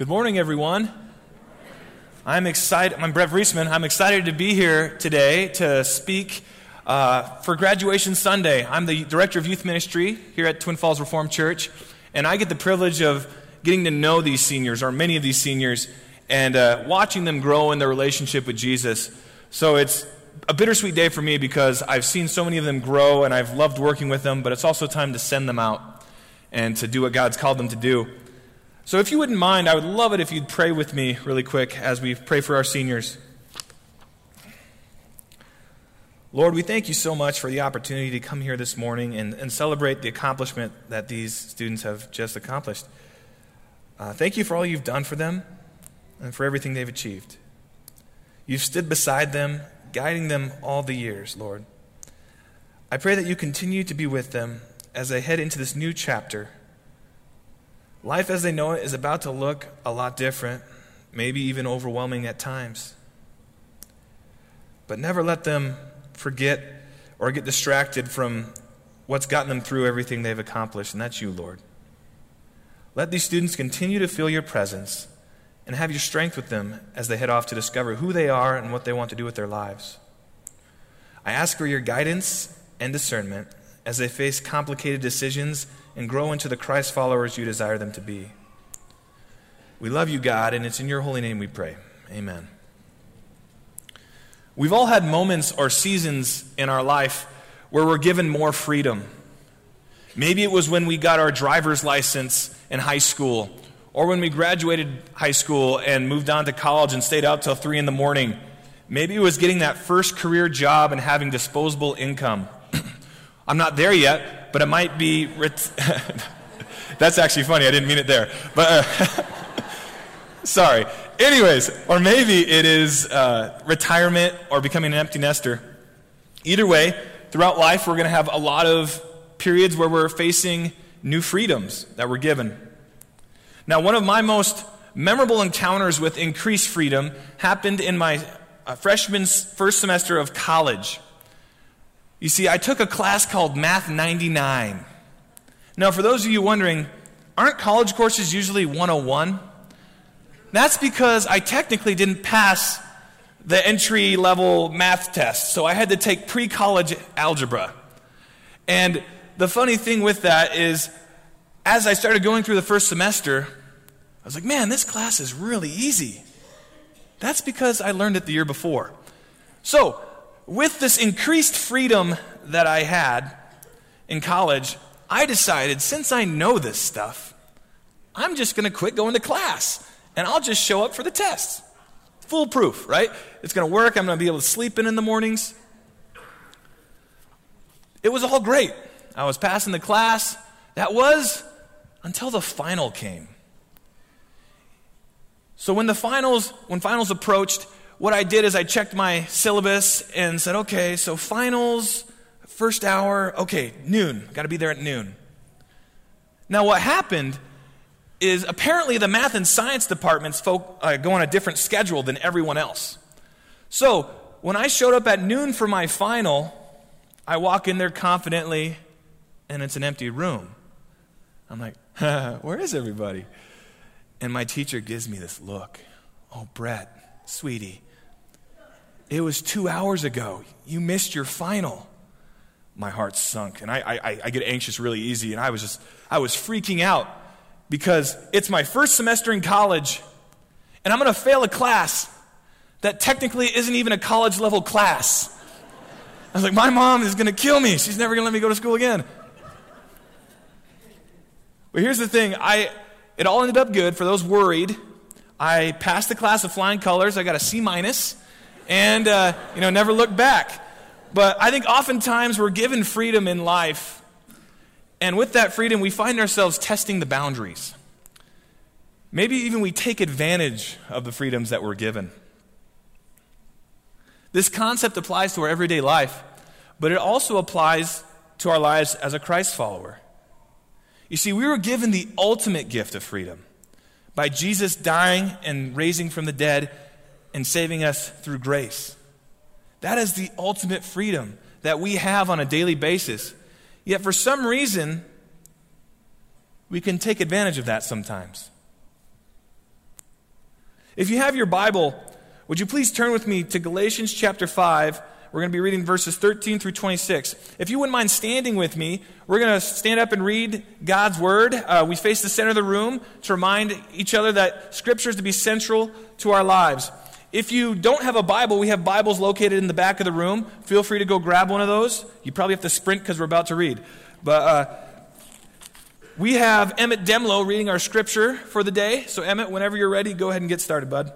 Good morning, everyone. I'm excited. I'm Brett Reisman. I'm excited to be here today to speak uh, for Graduation Sunday. I'm the director of youth ministry here at Twin Falls Reformed Church, and I get the privilege of getting to know these seniors, or many of these seniors, and uh, watching them grow in their relationship with Jesus. So it's a bittersweet day for me because I've seen so many of them grow, and I've loved working with them, but it's also time to send them out and to do what God's called them to do. So, if you wouldn't mind, I would love it if you'd pray with me really quick as we pray for our seniors. Lord, we thank you so much for the opportunity to come here this morning and, and celebrate the accomplishment that these students have just accomplished. Uh, thank you for all you've done for them and for everything they've achieved. You've stood beside them, guiding them all the years, Lord. I pray that you continue to be with them as they head into this new chapter Life as they know it is about to look a lot different, maybe even overwhelming at times. But never let them forget or get distracted from what's gotten them through everything they've accomplished, and that's you, Lord. Let these students continue to feel your presence and have your strength with them as they head off to discover who they are and what they want to do with their lives. I ask for your guidance and discernment as they face complicated decisions and grow into the Christ followers you desire them to be. We love you, God, and it's in your holy name we pray. Amen. We've all had moments or seasons in our life where we're given more freedom. Maybe it was when we got our driver's license in high school, or when we graduated high school and moved on to college and stayed out till 3 in the morning. Maybe it was getting that first career job and having disposable income. I'm not there yet, but it might be. Ret- That's actually funny. I didn't mean it there. But uh, sorry. Anyways, or maybe it is uh, retirement or becoming an empty nester. Either way, throughout life, we're going to have a lot of periods where we're facing new freedoms that we're given. Now, one of my most memorable encounters with increased freedom happened in my uh, freshman first semester of college. You see, I took a class called Math 99. Now, for those of you wondering, aren't college courses usually 101? That's because I technically didn't pass the entry level math test, so I had to take pre college algebra. And the funny thing with that is, as I started going through the first semester, I was like, man, this class is really easy. That's because I learned it the year before. So, with this increased freedom that I had in college, I decided since I know this stuff, I'm just going to quit going to class and I'll just show up for the tests. Foolproof, right? It's going to work. I'm going to be able to sleep in in the mornings. It was all great. I was passing the class. That was until the final came. So when the finals, when finals approached, what I did is I checked my syllabus and said, okay, so finals, first hour, okay, noon. Got to be there at noon. Now, what happened is apparently the math and science departments folk, uh, go on a different schedule than everyone else. So, when I showed up at noon for my final, I walk in there confidently and it's an empty room. I'm like, where is everybody? And my teacher gives me this look. Oh, Brett, sweetie, it was two hours ago. You missed your final. My heart sunk, and I, I, I get anxious really easy, and I was just, I was freaking out because it's my first semester in college, and I'm going to fail a class that technically isn't even a college level class. I was like, my mom is going to kill me. She's never going to let me go to school again. But here's the thing I, it all ended up good for those worried. I passed the class of flying colors. I got a C minus and uh, you know never look back. But I think oftentimes we're given freedom in life, and with that freedom, we find ourselves testing the boundaries. Maybe even we take advantage of the freedoms that we're given. This concept applies to our everyday life, but it also applies to our lives as a Christ follower. You see, we were given the ultimate gift of freedom by Jesus dying and raising from the dead and saving us through grace. That is the ultimate freedom that we have on a daily basis. Yet, for some reason, we can take advantage of that sometimes. If you have your Bible, would you please turn with me to Galatians chapter 5? We're going to be reading verses 13 through 26. If you wouldn't mind standing with me, we're going to stand up and read God's Word. Uh, we face the center of the room to remind each other that Scripture is to be central to our lives. If you don't have a Bible, we have Bibles located in the back of the room. Feel free to go grab one of those. You probably have to sprint because we're about to read. But uh, we have Emmett Demlow reading our scripture for the day. So, Emmett, whenever you're ready, go ahead and get started, bud.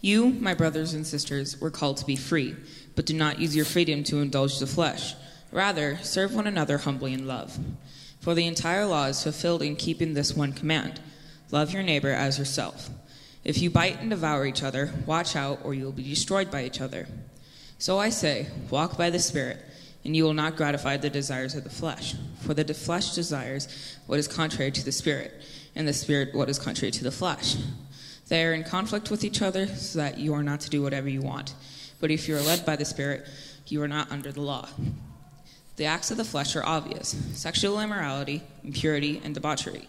You, my brothers and sisters, were called to be free, but do not use your freedom to indulge the flesh. Rather, serve one another humbly in love. For the entire law is fulfilled in keeping this one command love your neighbor as yourself. If you bite and devour each other, watch out, or you will be destroyed by each other. So I say, walk by the Spirit, and you will not gratify the desires of the flesh. For the flesh desires what is contrary to the Spirit, and the Spirit what is contrary to the flesh. They are in conflict with each other, so that you are not to do whatever you want. But if you are led by the Spirit, you are not under the law. The acts of the flesh are obvious sexual immorality, impurity, and debauchery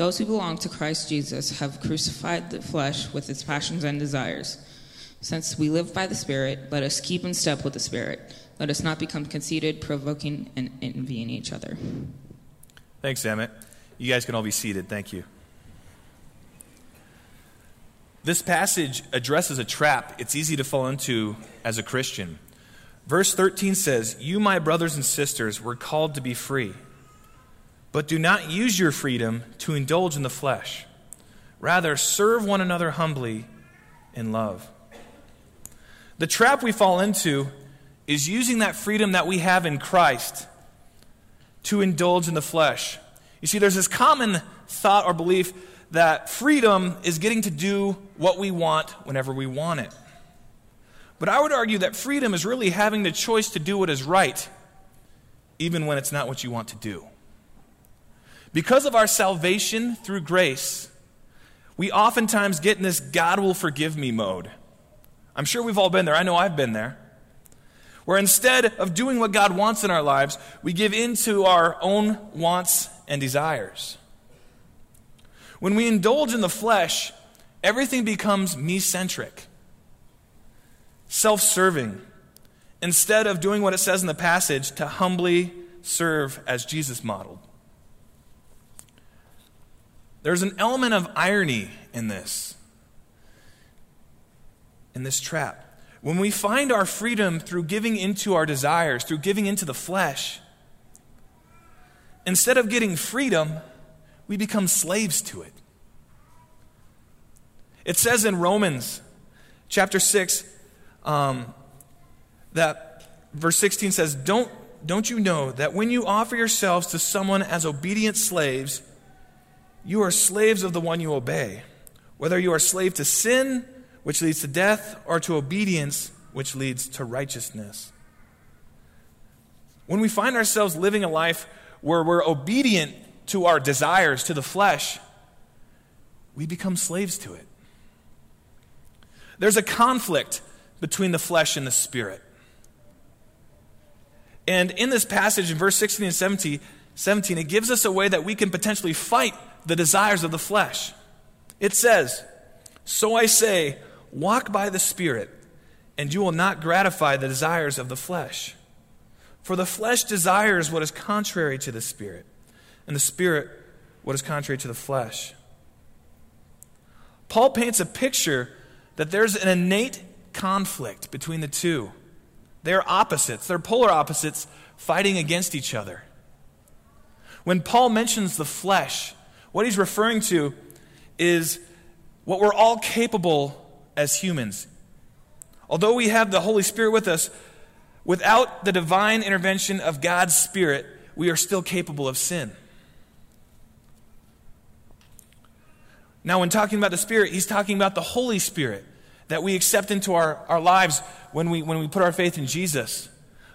Those who belong to Christ Jesus have crucified the flesh with its passions and desires. Since we live by the Spirit, let us keep in step with the Spirit. Let us not become conceited, provoking, and envying each other. Thanks, Emmett. You guys can all be seated. Thank you. This passage addresses a trap it's easy to fall into as a Christian. Verse 13 says, You, my brothers and sisters, were called to be free. But do not use your freedom to indulge in the flesh. Rather, serve one another humbly in love. The trap we fall into is using that freedom that we have in Christ to indulge in the flesh. You see, there's this common thought or belief that freedom is getting to do what we want whenever we want it. But I would argue that freedom is really having the choice to do what is right, even when it's not what you want to do. Because of our salvation through grace, we oftentimes get in this God will forgive me mode. I'm sure we've all been there. I know I've been there. Where instead of doing what God wants in our lives, we give in to our own wants and desires. When we indulge in the flesh, everything becomes me centric, self serving, instead of doing what it says in the passage to humbly serve as Jesus modeled. There's an element of irony in this, in this trap. When we find our freedom through giving into our desires, through giving into the flesh, instead of getting freedom, we become slaves to it. It says in Romans chapter 6 um, that verse 16 says, don't, don't you know that when you offer yourselves to someone as obedient slaves, you are slaves of the one you obey, whether you are slave to sin, which leads to death, or to obedience, which leads to righteousness. When we find ourselves living a life where we're obedient to our desires, to the flesh, we become slaves to it. There's a conflict between the flesh and the spirit. And in this passage, in verse 16 and 17, 17, it gives us a way that we can potentially fight the desires of the flesh. It says, So I say, walk by the Spirit, and you will not gratify the desires of the flesh. For the flesh desires what is contrary to the Spirit, and the Spirit what is contrary to the flesh. Paul paints a picture that there's an innate conflict between the two. They're opposites, they're polar opposites fighting against each other. When Paul mentions the flesh, what he's referring to is what we're all capable as humans. Although we have the Holy Spirit with us, without the divine intervention of God's Spirit, we are still capable of sin. Now, when talking about the Spirit, he's talking about the Holy Spirit, that we accept into our, our lives when we, when we put our faith in Jesus.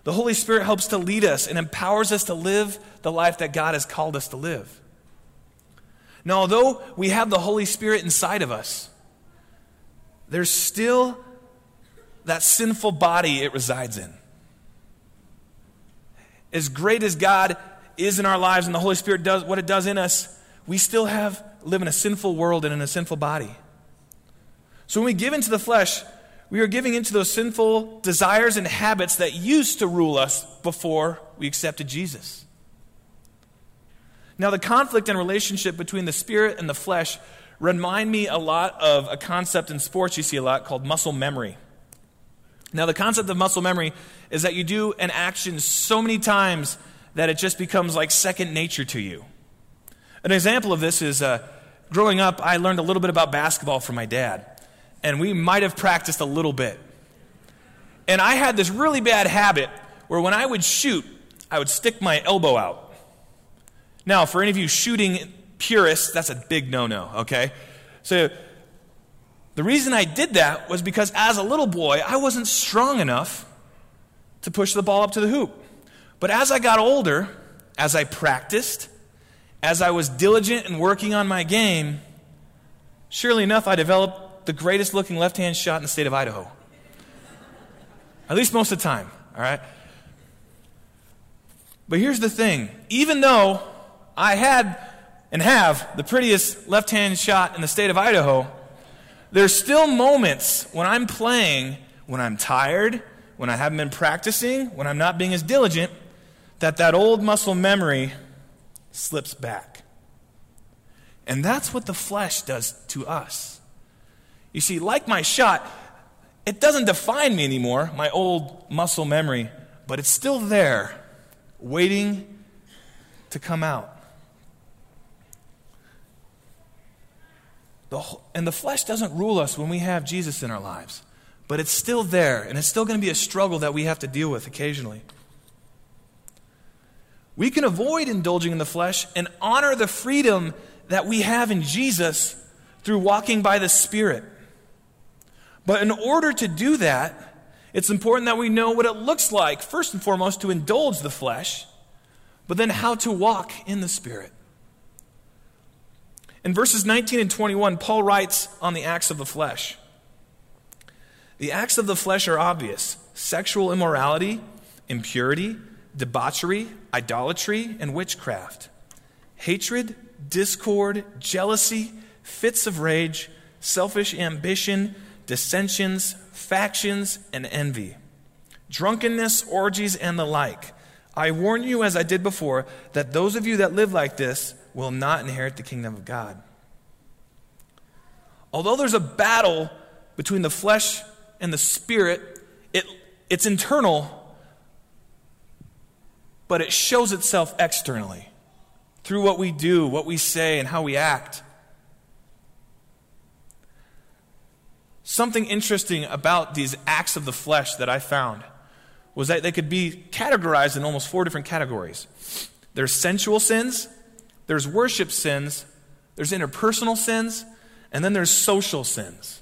The Holy Spirit helps to lead us and empowers us to live the life that God has called us to live. Now, although we have the Holy Spirit inside of us, there's still that sinful body it resides in. As great as God is in our lives and the Holy Spirit does what it does in us, we still have live in a sinful world and in a sinful body. So when we give into the flesh, we are giving into those sinful desires and habits that used to rule us before we accepted Jesus. Now, the conflict and relationship between the spirit and the flesh remind me a lot of a concept in sports you see a lot called muscle memory. Now, the concept of muscle memory is that you do an action so many times that it just becomes like second nature to you. An example of this is uh, growing up, I learned a little bit about basketball from my dad, and we might have practiced a little bit. And I had this really bad habit where when I would shoot, I would stick my elbow out. Now, for any of you shooting purists, that's a big no no, okay? So, the reason I did that was because as a little boy, I wasn't strong enough to push the ball up to the hoop. But as I got older, as I practiced, as I was diligent in working on my game, surely enough, I developed the greatest looking left hand shot in the state of Idaho. At least most of the time, all right? But here's the thing even though I had and have the prettiest left hand shot in the state of Idaho, there's still moments when I'm playing, when I'm tired, when I haven't been practicing, when I'm not being as diligent, that that old muscle memory slips back. And that's what the flesh does to us. You see, like my shot, it doesn't define me anymore, my old muscle memory, but it's still there, waiting to come out. The, and the flesh doesn't rule us when we have Jesus in our lives, but it's still there, and it's still going to be a struggle that we have to deal with occasionally. We can avoid indulging in the flesh and honor the freedom that we have in Jesus through walking by the Spirit. But in order to do that, it's important that we know what it looks like, first and foremost, to indulge the flesh, but then how to walk in the Spirit. In verses 19 and 21, Paul writes on the acts of the flesh. The acts of the flesh are obvious sexual immorality, impurity, debauchery, idolatry, and witchcraft, hatred, discord, jealousy, fits of rage, selfish ambition, dissensions, factions, and envy, drunkenness, orgies, and the like. I warn you, as I did before, that those of you that live like this will not inherit the kingdom of God. Although there's a battle between the flesh and the spirit, it, it's internal, but it shows itself externally through what we do, what we say, and how we act. Something interesting about these acts of the flesh that I found was that they could be categorized in almost four different categories. There's sensual sins, there's worship sins, there's interpersonal sins, and then there's social sins.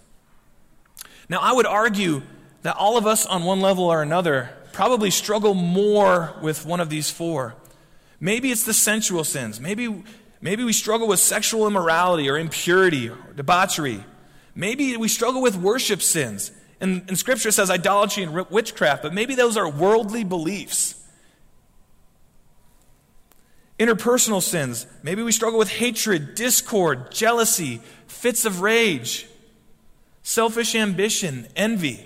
Now, I would argue that all of us, on one level or another, probably struggle more with one of these four. Maybe it's the sensual sins. Maybe, maybe we struggle with sexual immorality or impurity or debauchery. Maybe we struggle with worship sins. And, and Scripture says idolatry and witchcraft, but maybe those are worldly beliefs interpersonal sins. Maybe we struggle with hatred, discord, jealousy, fits of rage, selfish ambition, envy.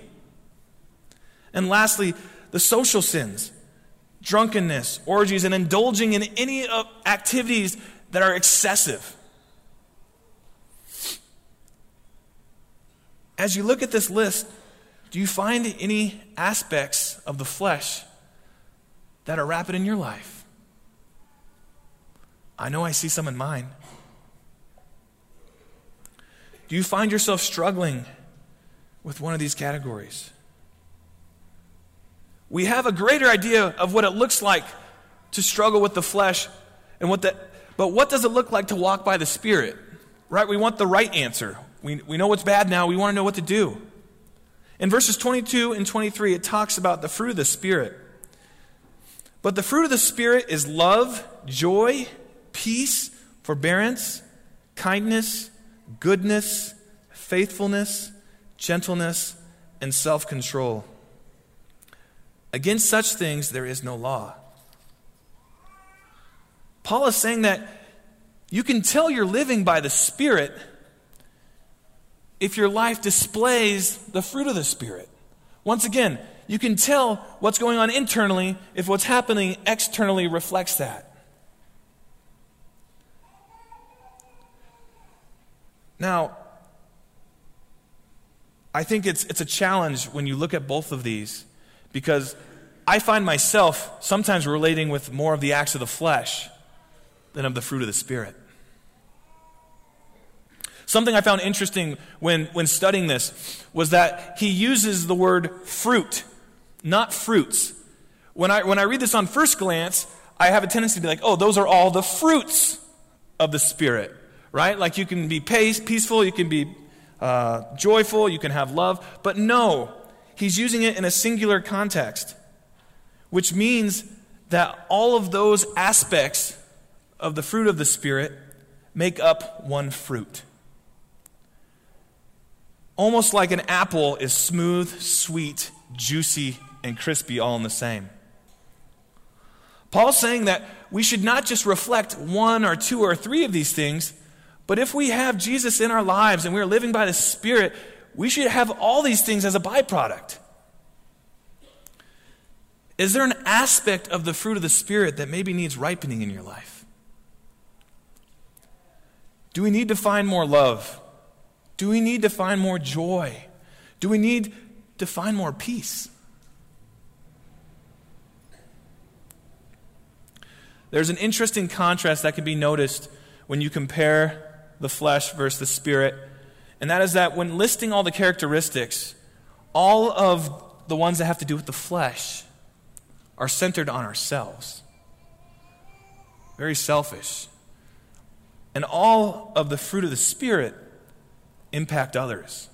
And lastly, the social sins drunkenness, orgies, and indulging in any activities that are excessive. As you look at this list, do you find any aspects of the flesh that are rapid in your life? I know I see some in mine. Do you find yourself struggling with one of these categories? We have a greater idea of what it looks like to struggle with the flesh and what the, but what does it look like to walk by the Spirit? Right? We want the right answer. We, we know what's bad now. We want to know what to do. In verses 22 and 23, it talks about the fruit of the Spirit. But the fruit of the Spirit is love, joy, peace, forbearance, kindness, goodness, faithfulness, gentleness, and self control. Against such things there is no law. Paul is saying that you can tell you're living by the Spirit if your life displays the fruit of the Spirit. Once again, you can tell what's going on internally if what's happening externally reflects that. Now, I think it's, it's a challenge when you look at both of these because I find myself sometimes relating with more of the acts of the flesh than of the fruit of the Spirit. Something I found interesting when, when studying this was that he uses the word fruit, not fruits. When I, when I read this on first glance, I have a tendency to be like, oh, those are all the fruits of the Spirit, right? Like you can be peaceful, you can be uh, joyful, you can have love. But no, he's using it in a singular context, which means that all of those aspects of the fruit of the Spirit make up one fruit. Almost like an apple is smooth, sweet, juicy, and crispy all in the same. Paul's saying that we should not just reflect one or two or three of these things, but if we have Jesus in our lives and we're living by the Spirit, we should have all these things as a byproduct. Is there an aspect of the fruit of the Spirit that maybe needs ripening in your life? Do we need to find more love? Do we need to find more joy? Do we need to find more peace? There's an interesting contrast that can be noticed when you compare the flesh versus the spirit, and that is that when listing all the characteristics, all of the ones that have to do with the flesh are centered on ourselves. Very selfish. And all of the fruit of the Spirit impact others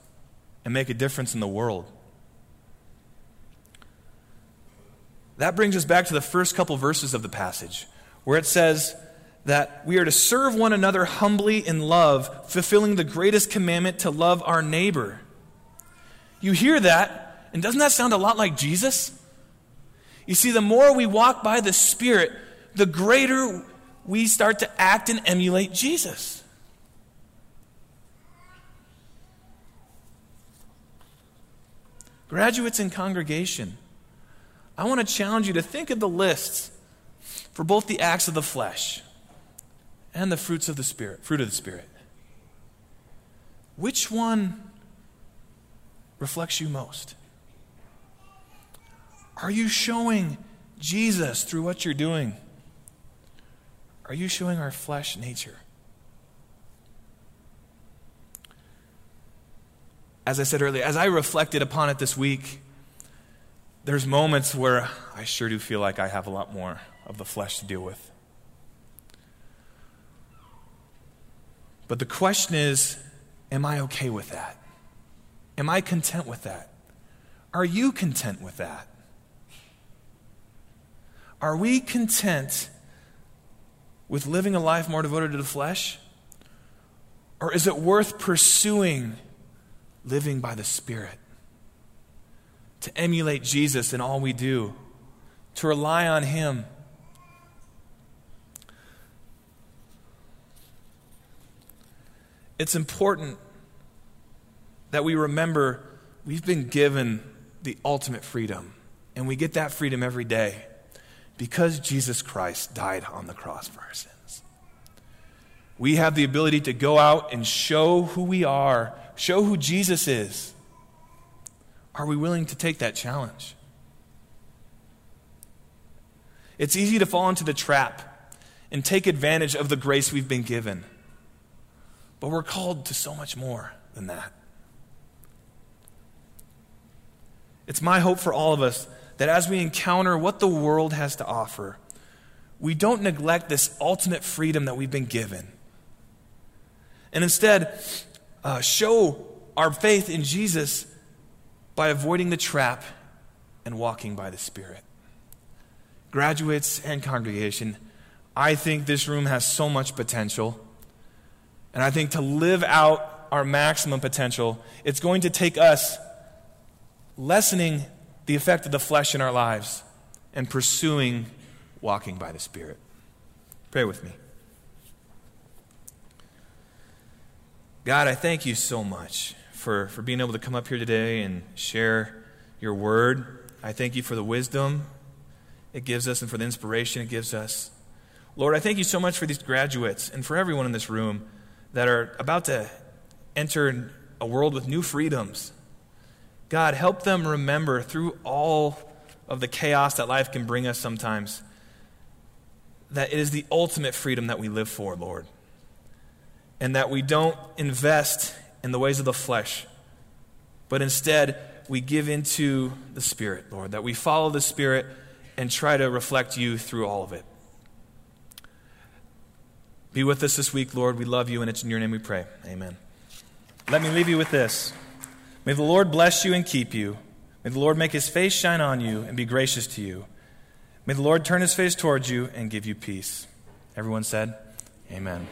and make a difference in the world. That brings us back to the first couple verses of the passage, where it says that we are to serve one another humbly in love, fulfilling the greatest commandment to love our neighbor. You hear that, and doesn't that sound a lot like Jesus? You see, the more we walk by the Spirit, the greater we start to act and emulate Jesus. Graduates in congregation, I want to challenge you to think of the lists for both the acts of the flesh and the fruits of the Spirit, fruit of the Spirit. Which one reflects you most? Are you showing Jesus through what you're doing? Are you showing our flesh nature? as I said earlier, as I reflected upon it this week, there's moments where I sure do feel like I have a lot more of the flesh to deal with. But the question is am I okay with that? Am I content with that? Are you content with that? Are we content with living a life more devoted to the flesh? Or is it worth pursuing living by the Spirit, to emulate Jesus in all we do, to rely on Him. It's important that we remember we've been given the ultimate freedom, and we get that freedom every day because Jesus Christ died on the cross for our sins. We have the ability to go out and show who we are show who Jesus is. Are we willing to take that challenge? It's easy to fall into the trap and take advantage of the grace we've been given. But we're called to so much more than that. It's my hope for all of us that as we encounter what the world has to offer, we don't neglect this ultimate freedom that we've been given. And instead, uh, show our faith in Jesus by avoiding the trap and walking by the Spirit. Graduates and congregation, I think this room has so much potential. And I think to live out our maximum potential, it's going to take us lessening the effect of the flesh in our lives and pursuing walking by the Spirit. Pray with me. God, I thank you so much for, for being able to come up here today and share your word. I thank you for the wisdom it gives us and for the inspiration it gives us. Lord, I thank you so much for these graduates and for everyone in this room that are about to enter a world with new freedoms. God, help them remember through all of the chaos that life can bring us sometimes that it is the ultimate freedom that we live for, Lord. And that we don't invest in the ways of the flesh, but instead we give into the Spirit, Lord. That we follow the Spirit and try to reflect you through all of it. Be with us this week, Lord. We love you, and it's in your name we pray. Amen. Let me leave you with this. May the Lord bless you and keep you. May the Lord make his face shine on you and be gracious to you. May the Lord turn his face towards you and give you peace. Everyone said, Amen.